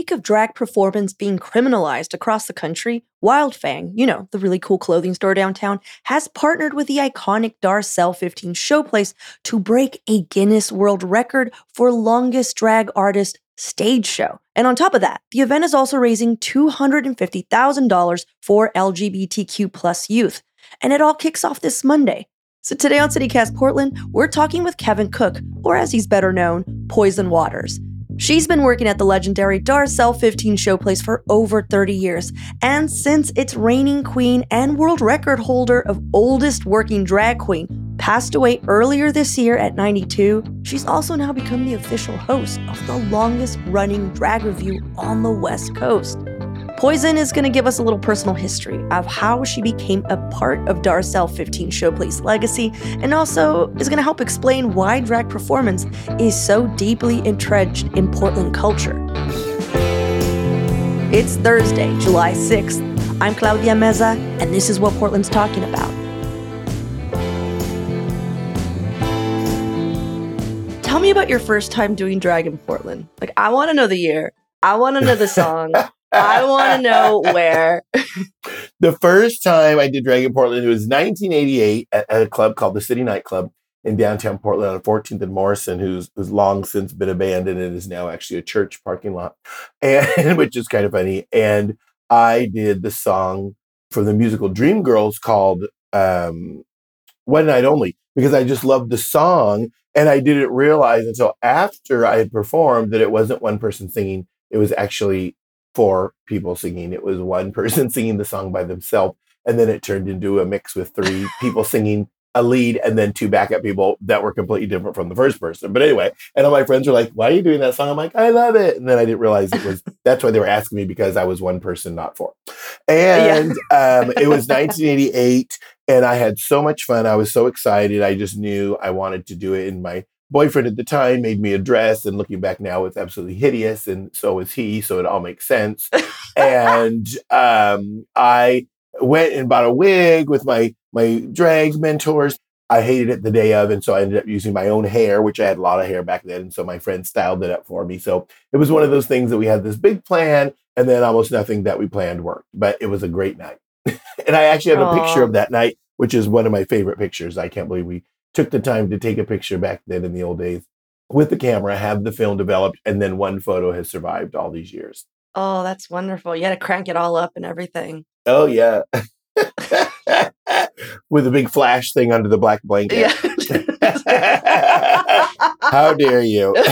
Peak of drag performance being criminalized across the country, Wildfang, you know, the really cool clothing store downtown, has partnered with the iconic Darcelle 15 showplace to break a Guinness World Record for longest drag artist stage show. And on top of that, the event is also raising $250,000 for LGBTQ plus youth. And it all kicks off this Monday. So today on CityCast Portland, we're talking with Kevin Cook, or as he's better known, Poison Waters. She's been working at the legendary Darcelle 15 showplace for over 30 years, and since its reigning queen and world record holder of oldest working drag queen passed away earlier this year at 92, she's also now become the official host of the longest running drag revue on the West Coast. Poison is going to give us a little personal history of how she became a part of Darcelle 15 Showplace legacy, and also is going to help explain why drag performance is so deeply entrenched in Portland culture. It's Thursday, July 6th. I'm Claudia Meza, and this is what Portland's talking about. Tell me about your first time doing drag in Portland. Like, I want to know the year. I want to know the song. I want to know where. the first time I did drag in Portland, it was 1988 at, at, a club called the City Nightclub in downtown Portland on 14th and Morrison, who's, who's long since been abandoned and is now actually a church parking lot, and which is kind of funny. And I did the song from the musical Dreamgirls called um, "One Night Only" because I just loved the song, and I didn't realize until after I had performed that it wasn't one person singing; it was actually four people singing. It was one person singing the song by themselves. And then it turned into a mix with three people singing a lead and then two backup people that were completely different from the first person. But anyway, and all my friends were like, why are you doing that song? I'm like, I love it. And then I didn't realize it was, that's why they were asking me because I was one person, not four. And yeah. um, it was 1988 and I had so much fun. I was so excited. I just knew I wanted to do it in my boyfriend at the time made me a dress and looking back now it's absolutely hideous and so is he so it all makes sense. And um, i went and bought a wig with my my drag mentors. I hated it the day of and so i ended up using my own hair which i had a lot of hair back then and so my friend styled it up for me. So it was one of those things that we had this big plan and then almost nothing that we planned worked but it was a great night. And i actually have a Aww. picture of that night which is one of my favorite pictures. I can't believe we took the time to take a picture back then in the old days with the camera, have the film developed, and then one photo has survived all these years. Oh, that's wonderful. You had to crank it all up and everything. Oh, yeah. with a big flash thing under the black blanket. Yeah. How dare you?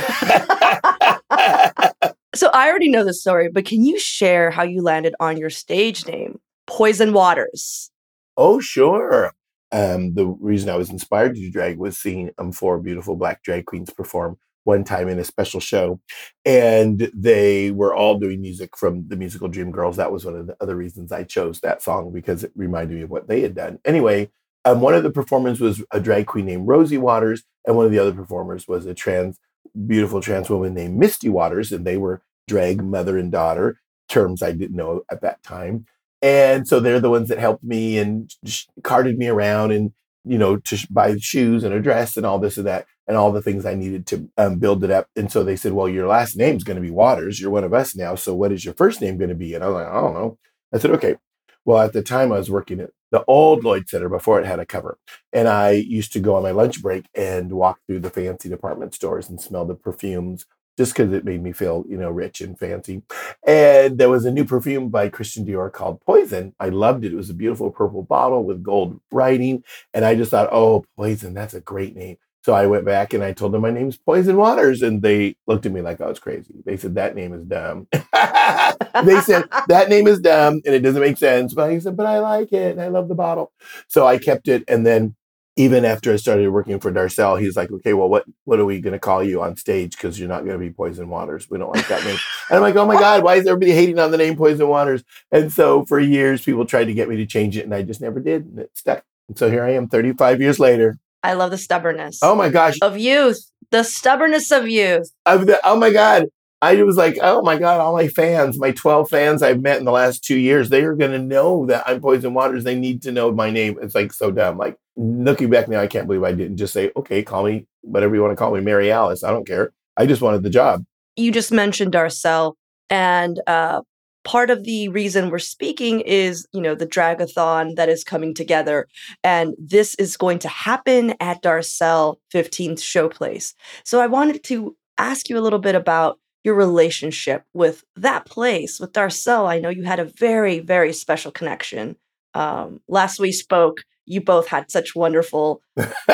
so I already know the story, but can you share how you landed on your stage name, Poison Waters? Oh, sure um, the reason I was inspired to do drag was seeing um, four beautiful black drag queens perform one time in a special show. And they were all doing music from the musical Dreamgirls. That was one of the other reasons I chose that song because it reminded me of what they had done. Anyway, um, one of the performers was a drag queen named Rosie Waters, and one of the other performers was a trans, beautiful trans woman named Misty Waters, and they were drag mother and daughter, terms I didn't know at that time. And so they're the ones that helped me and carted me around and, you know, to buy shoes and a dress and all this and that and all the things I needed to um, build it up. And so they said, well, your last name's going to be Waters. You're one of us now. So what is your first name going to be? And I was like, I don't know. I said, okay. Well, at the time I was working at the old Lloyd Center before it had a cover. And I used to go on my lunch break and walk through the fancy department stores and smell the perfumes just because it made me feel, you know, rich and fancy. And there was a new perfume by Christian Dior called Poison. I loved it. It was a beautiful purple bottle with gold writing. And I just thought, oh, Poison, that's a great name. So I went back and I told them my name's Poison Waters, and they looked at me like I was crazy. They said that name is dumb. they said that name is dumb and it doesn't make sense. But I said, but I like it and I love the bottle. So I kept it, and then even after I started working for Darcelle, he's like, okay, well, what what are we going to call you on stage? Because you're not going to be Poison Waters. We don't like that name. And I'm like, oh my God, why is everybody hating on the name Poison Waters? And so for years, people tried to get me to change it, and I just never did. And it stuck. And so here I am 35 years later. I love the stubbornness. Oh my gosh. Of youth. The stubbornness of youth. Of the, oh my God. I was like, oh my God, all my fans, my 12 fans I've met in the last two years, they are going to know that I'm Poison Waters. They need to know my name. It's like so dumb. Like looking back now, I can't believe I didn't just say, okay, call me whatever you want to call me, Mary Alice. I don't care. I just wanted the job. You just mentioned Darcelle, and uh, part of the reason we're speaking is, you know, the dragathon that is coming together. And this is going to happen at Darcelle 15th Showplace. So I wanted to ask you a little bit about your relationship with that place, with Darcelle. I know you had a very, very special connection. Um, last we spoke, you both had such wonderful,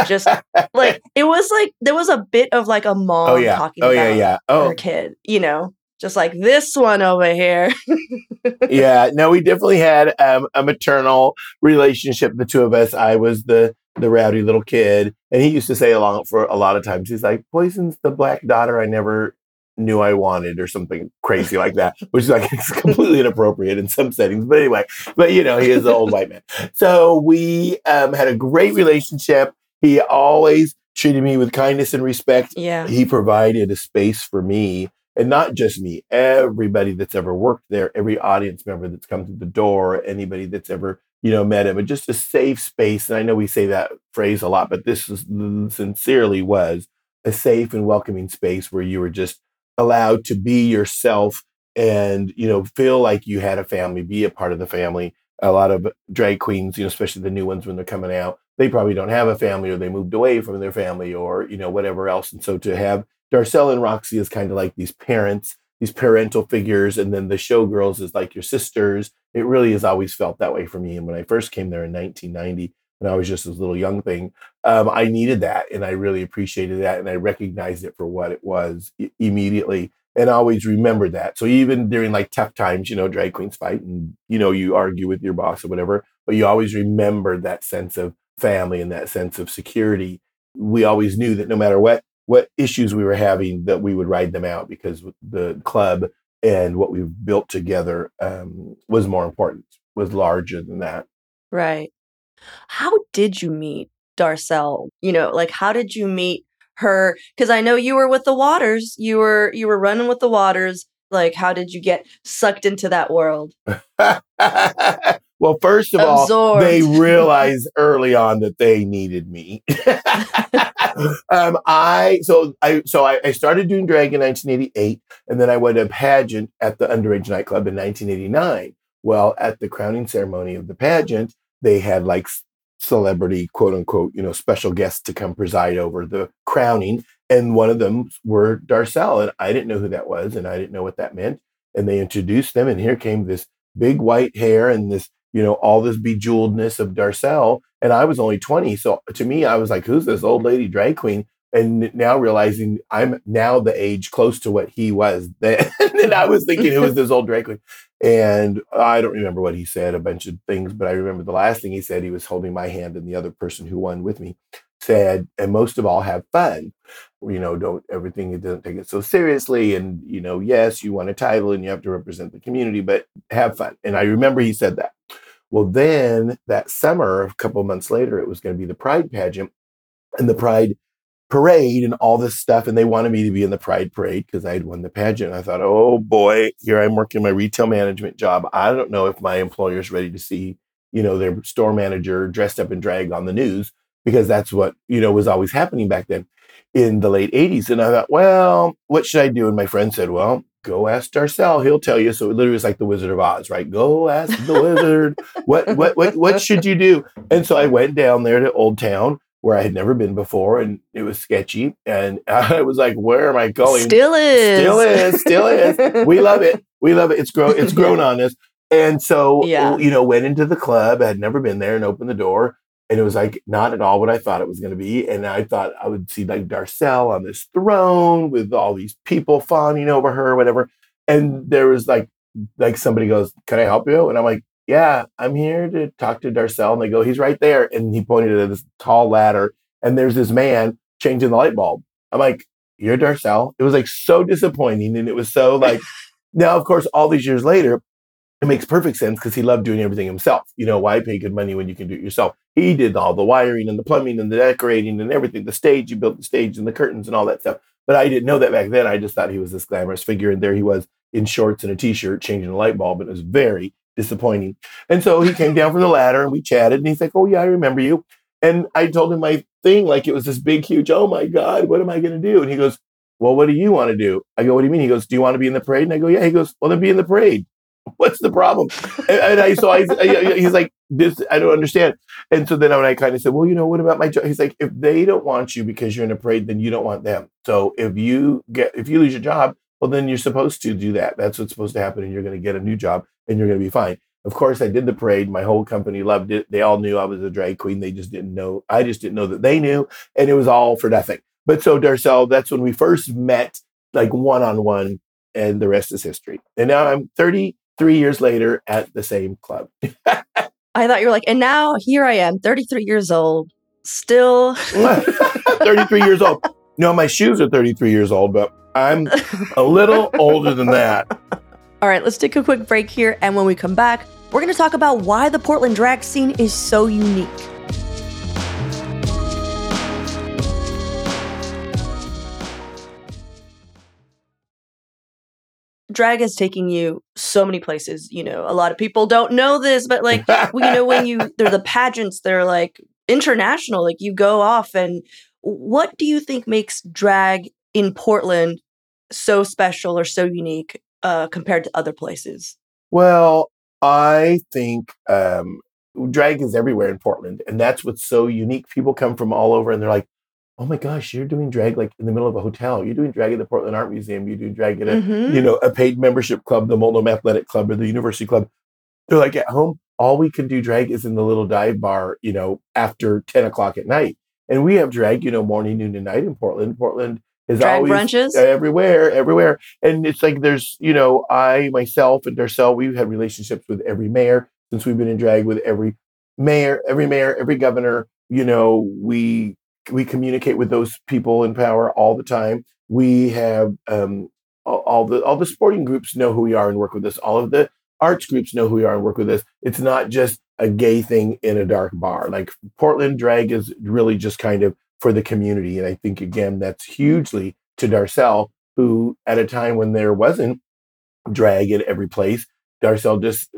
just like it was like there was a bit of like a mom oh, yeah. talking oh, about yeah, yeah. Oh. her kid, you know, just like this one over here. yeah, no, we definitely had um, a maternal relationship. The two of us. I was the the rowdy little kid, and he used to say along for a lot of times. He's like, "Poison's the black daughter I never knew I wanted," or something crazy like that, which is like it's completely inappropriate in some settings. But anyway, but you know, he is an old white man. So we um, had a great relationship. He always treated me with kindness and respect. Yeah. He provided a space for me and not just me, everybody that's ever worked there, every audience member that's come through the door, anybody that's ever you know met him, but just a safe space. And I know we say that phrase a lot, but this is, sincerely was a safe and welcoming space where you were just allowed to be yourself and you know feel like you had a family, be a part of the family. A lot of drag queens, you know, especially the new ones when they're coming out, they probably don't have a family or they moved away from their family or you know whatever else. And so to have Darcelle and Roxy is kind of like these parents, these parental figures, and then the showgirls is like your sisters. It really has always felt that way for me. And when I first came there in 1990, when I was just this little young thing, um, I needed that, and I really appreciated that, and I recognized it for what it was I- immediately, and always remembered that. So even during like tough times, you know, drag queens fight, and you know, you argue with your boss or whatever, but you always remember that sense of family and that sense of security. We always knew that no matter what what issues we were having that we would ride them out because the club and what we've built together um, was more important was larger than that Right. How did you meet Darcelle? You know, like how did you meet her? Because I know you were with the Waters. You were you were running with the Waters. Like, how did you get sucked into that world? well first of all they realized early on that they needed me um, i so i so I, I started doing drag in 1988 and then i went to a pageant at the underage nightclub in 1989 well at the crowning ceremony of the pageant they had like celebrity quote unquote you know special guests to come preside over the crowning and one of them were darcelle and i didn't know who that was and i didn't know what that meant and they introduced them and here came this big white hair and this you know all this bejeweledness of darcelle and i was only 20 so to me i was like who's this old lady drag queen and now realizing i'm now the age close to what he was then and i was thinking who was this old queen. And i don't remember what he said a bunch of things but i remember the last thing he said he was holding my hand and the other person who won with me said and most of all have fun. You know don't everything it doesn't take it so seriously. And you know yes you want a title and you have to represent the community but have fun. And i remember he said that. Well then that summer a couple of months later it was going to be the pride pageant. And the pride parade and all this stuff and they wanted me to be in the pride parade because i had won the pageant. I thought oh boy here i'm working my retail management job. I don't know if my employer's ready to see you know their store manager dressed up in drag on the news because that's what you know was always happening back then in the late 80s and i thought well what should i do? And my friend said well go ask darcelle. He'll tell you. So it literally was like the wizard of oz right? Go ask the wizard. What what what what should you do? And so i went down there to old town where i had never been before and it was sketchy and i was like where am i going Still is. Still is, still is. we love it. We love it. It's grown. It's grown on us. And so, Yeah. you know, went into the club. I had never been there, and opened the door. and it was like not at all what I thought it was going to be. And I thought I would see like Darcelle on this throne with all these people fawning over her, or whatever. And there was like, like somebody goes, "Can I help you?" And I'm like, "Yeah, I'm here to talk to Darcelle." And they go, "He's right there." And he pointed at this tall ladder, and there's this man changing the light bulb. I'm like, "You're Darcelle." It was like so disappointing, and it was so like. now, of course, all these years later, it makes perfect sense because he loved doing everything himself. You know, why pay good money when you can do it yourself? He did all the wiring and the plumbing and the decorating and everything. The stage, you built the stage and the curtains and all that stuff. But I didn't know that back then. I just thought he was this glamorous figure. And there he was in shorts and a t shirt changing a light bulb. And it was very disappointing. And so he came down from the ladder and we chatted. And he's like, Oh, yeah, I remember you. And I told him my thing like it was this big, huge, oh my God, what am I going to do? And he goes, Well, what do you want to do? I go, What do you mean? He goes, Do you want to be in the parade? And I go, Yeah. He goes, Well, then be in the parade. what's the problem? And, and I, so I, I, he's like, this, I don't understand. And so then when I kind of said, well, you know, what about my job? He's like, if they don't want you because you're in a parade, then you don't want them. So if you get, if you lose your job, well, then you're supposed to do that. That's what's supposed to happen. And you're going to get a new job and you're going to be fine. Of course, I did the parade. My whole company loved it. They all knew I was a drag queen. They just didn't know. I just didn't know that they knew. And it was all for nothing. But so Darcelle, that's when we first met, like one on one, and the rest is history. And now I'm 33 years later at the same club. I thought you were like, and now here I am, 33 years old, still 33 years old. No, my shoes are 33 years old, but I'm a little older than that. All right, let's take a quick break here. And when we come back, we're going to talk about why the Portland drag scene is so unique. drag is taking you so many places. You know, a lot of people don't know this, but like, you know, when you, they're the pageants, they're like international, like you go off. And what do you think makes drag in Portland so special or so unique uh, compared to other places? Well, I think um, drag is everywhere in Portland, and that's what's so unique. People come from all over, and they're like, oh my gosh, you're doing drag like in the middle of a hotel. You're doing drag at the Portland Art Museum. You're doing drag at a, mm-hmm. you know, a paid membership club, the Multnomah Athletic Club or the University Club. They're like at home, all we can do drag is in the little dive bar, you know, after 10 o'clock at night. And we have drag, you know, morning, noon, and night in Portland. Portland is drag always brunches everywhere, everywhere. And it's like there's, you know, I myself and Darcelle, we've had relationships with every mayor since we've been in drag with every mayor, every mayor, every governor. You know, we we communicate with those people in power all the time. We have um, all, all, the all the sporting groups know who we are and work with us. All of the arts groups know who we are and work with us. It's not just a gay thing in a dark bar. Like Portland drag is really just kind of for the community, and I think again that's hugely to Darcelle, who at a time when there wasn't drag at every place, Darcelle just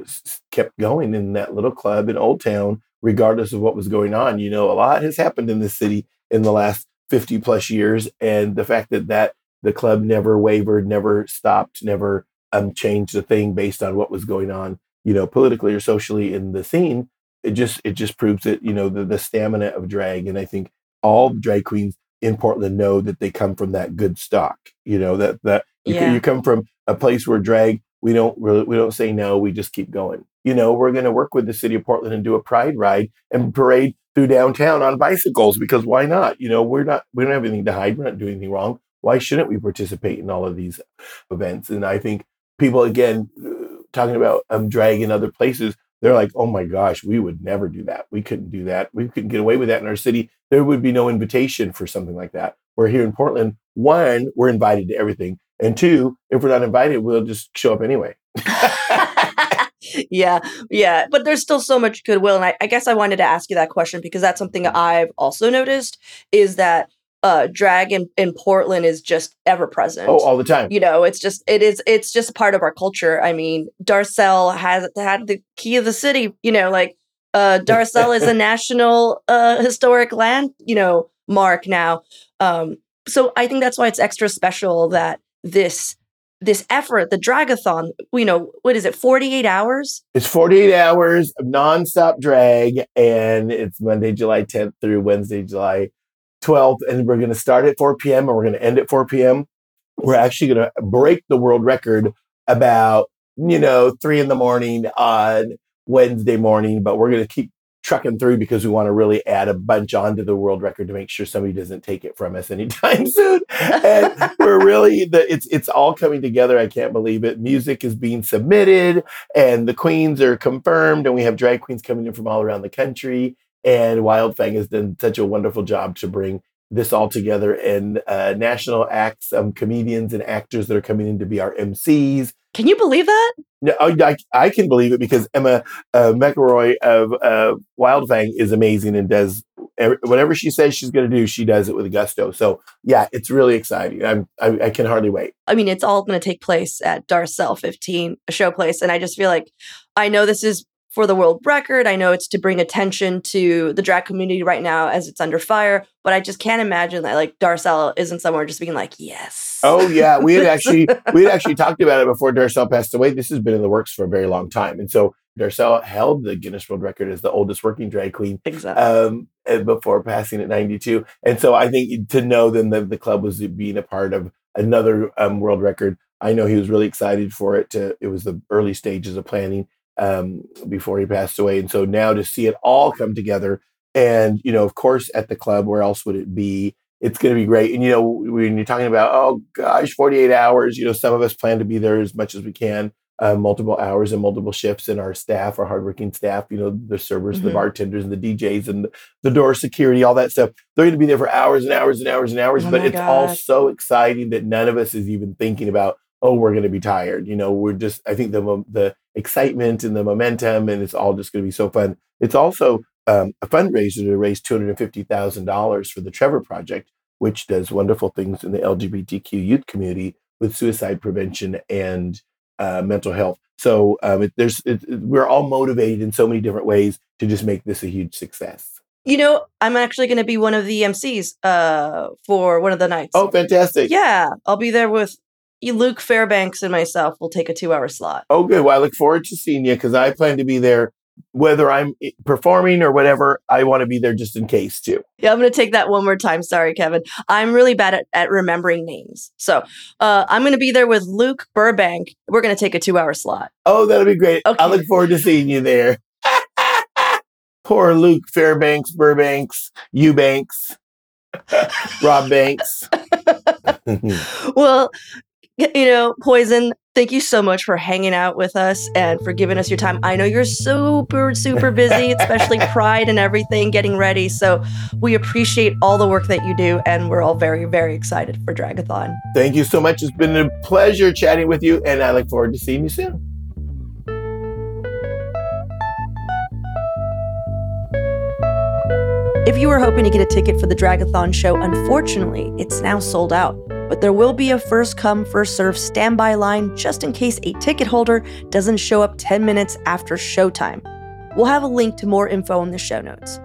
kept going in that little club in Old Town, regardless of what was going on. You know, a lot has happened in this city in the last 50 plus years. And the fact that that the club never wavered, never stopped, never um, changed a thing based on what was going on, you know, politically or socially in the scene, it just it just proves that you know the the stamina of drag. And I think all drag queens in Portland know that they come from that good stock. You know that that yeah. you, you come from a place where drag we don't really we don't say no we just keep going you know we're going to work with the city of portland and do a pride ride and parade through downtown on bicycles because why not? You know, we're not we don't have anything to hide. We're not doing anything wrong. Why shouldn't we participate in all of these events? And I think people again talking about um, drag in other places, they're like, oh my gosh, we would never do that. We couldn't do that. We couldn't get away with that in our city. There would be no invitation for something like that. We're here in Portland. One, we're invited to everything, and two, if we're not invited, we'll just show up anyway. yeah, yeah. But there's still so much goodwill. And I, I, guess I wanted to ask you that question because that's something I've also noticed is that uh drag in, in Portland is just ever present. Oh, all the time. You know, it's just it is it's just part of our culture. I mean, Darcelle has had the key of the city, you know, like uh Darcelle is a national uh historic land, you know, mark now. Um so I think that's why it's extra special that this this effort, the dragathon, you know, what is it, 48 hours? It's 48 hours of nonstop drag, and it's Monday, July 10th through Wednesday, July 12th. And we're going to start at 4 p.m. and we're going to end at 4 p.m. We're actually going to break the world record about, you know, three in the morning on Wednesday morning, but we're going to keep trucking through because we want to really add a bunch onto the world record to make sure somebody doesn't take it from us anytime soon. And we're really the it's it's all coming together. I can't believe it. Music is being submitted and the queens are confirmed and we have drag queens coming in from all around the country. And Wildfang has done such a wonderful job to bring this all together and uh, national acts, um, comedians and actors that are coming in to be our MCs. Can you believe that? No, I, I can believe it because Emma uh, Mcilroy of uh, Wildfang is amazing and does every, whatever she says she's going to do. She does it with gusto. So yeah, it's really exciting. I'm I, I can hardly wait. I mean, it's all going to take place at Darcelle 15, a show place, and I just feel like I know this is for the world record. I know it's to bring attention to the drag community right now as it's under fire, but I just can't imagine that like Darcelle isn't somewhere just being like, yes. Oh yeah, we had actually we had actually talked about it before Darcelle passed away. This has been in the works for a very long time, and so Darcelle held the Guinness World Record as the oldest working drag queen exactly. um, before passing at 92. And so I think to know then that the club was being a part of another um, world record, I know he was really excited for it. To it was the early stages of planning, um, before he passed away. And so now to see it all come together, and you know, of course, at the club, where else would it be? It's going to be great. And you know, when you're talking about, oh gosh, 48 hours, you know, some of us plan to be there as much as we can, uh, multiple hours and multiple shifts. And our staff, our hardworking staff, you know, the servers, mm-hmm. the bartenders, and the DJs, and the door security, all that stuff. They're going to be there for hours and hours and hours and hours. Oh but it's God. all so exciting that none of us is even thinking about oh, we're going to be tired. You know, we're just, I think the, the excitement and the momentum, and it's all just going to be so fun. It's also um, a fundraiser to raise $250,000 for the Trevor Project, which does wonderful things in the LGBTQ youth community with suicide prevention and uh, mental health. So um, it, there's, it, we're all motivated in so many different ways to just make this a huge success. You know, I'm actually going to be one of the MCs uh, for one of the nights. Oh, fantastic! Yeah, I'll be there with Luke Fairbanks and myself will take a two hour slot. Oh, good. Well, I look forward to seeing you because I plan to be there whether I'm performing or whatever. I want to be there just in case too. Yeah, I'm going to take that one more time. Sorry, Kevin. I'm really bad at, at remembering names. So uh, I'm going to be there with Luke Burbank. We're going to take a two hour slot. Oh, that'll be great. Okay. I look forward to seeing you there. Poor Luke Fairbanks, Burbanks, Eubanks, Rob Banks. well, you know, Poison, thank you so much for hanging out with us and for giving us your time. I know you're super, super busy, especially Pride and everything, getting ready. So we appreciate all the work that you do, and we're all very, very excited for Dragathon. Thank you so much. It's been a pleasure chatting with you, and I look forward to seeing you soon. If you were hoping to get a ticket for the Dragathon show, unfortunately, it's now sold out but there will be a first come, first serve standby line just in case a ticket holder doesn't show up 10 minutes after showtime. We'll have a link to more info in the show notes.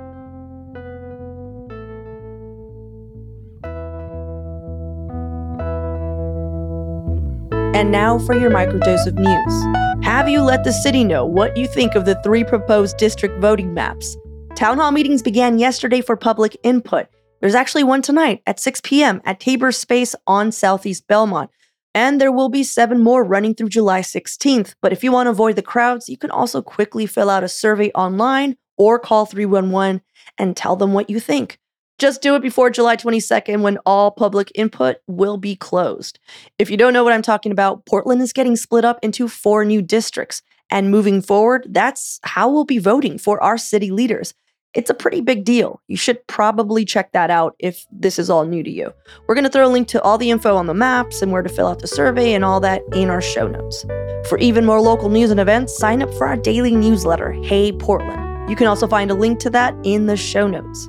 And now for your microdose of news. Have you let the city know what you think of the three proposed district voting maps? Town hall meetings began yesterday for public input, there's actually one tonight at 6 p.m. at Tabor Space on Southeast Belmont. And there will be seven more running through July 16th. But if you want to avoid the crowds, you can also quickly fill out a survey online or call 311 and tell them what you think. Just do it before July 22nd when all public input will be closed. If you don't know what I'm talking about, Portland is getting split up into four new districts. And moving forward, that's how we'll be voting for our city leaders. It's a pretty big deal. You should probably check that out if this is all new to you. We're going to throw a link to all the info on the maps and where to fill out the survey and all that in our show notes. For even more local news and events, sign up for our daily newsletter, Hey Portland. You can also find a link to that in the show notes.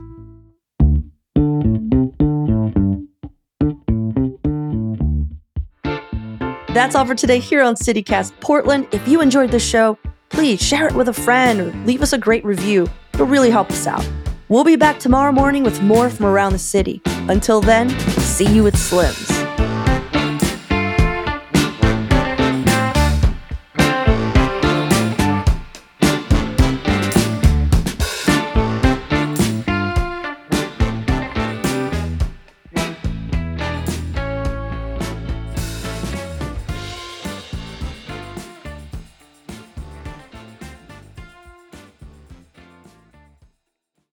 That's all for today here on CityCast Portland. If you enjoyed the show, please share it with a friend or leave us a great review. Really help us out. We'll be back tomorrow morning with more from around the city. Until then, see you at Slim's.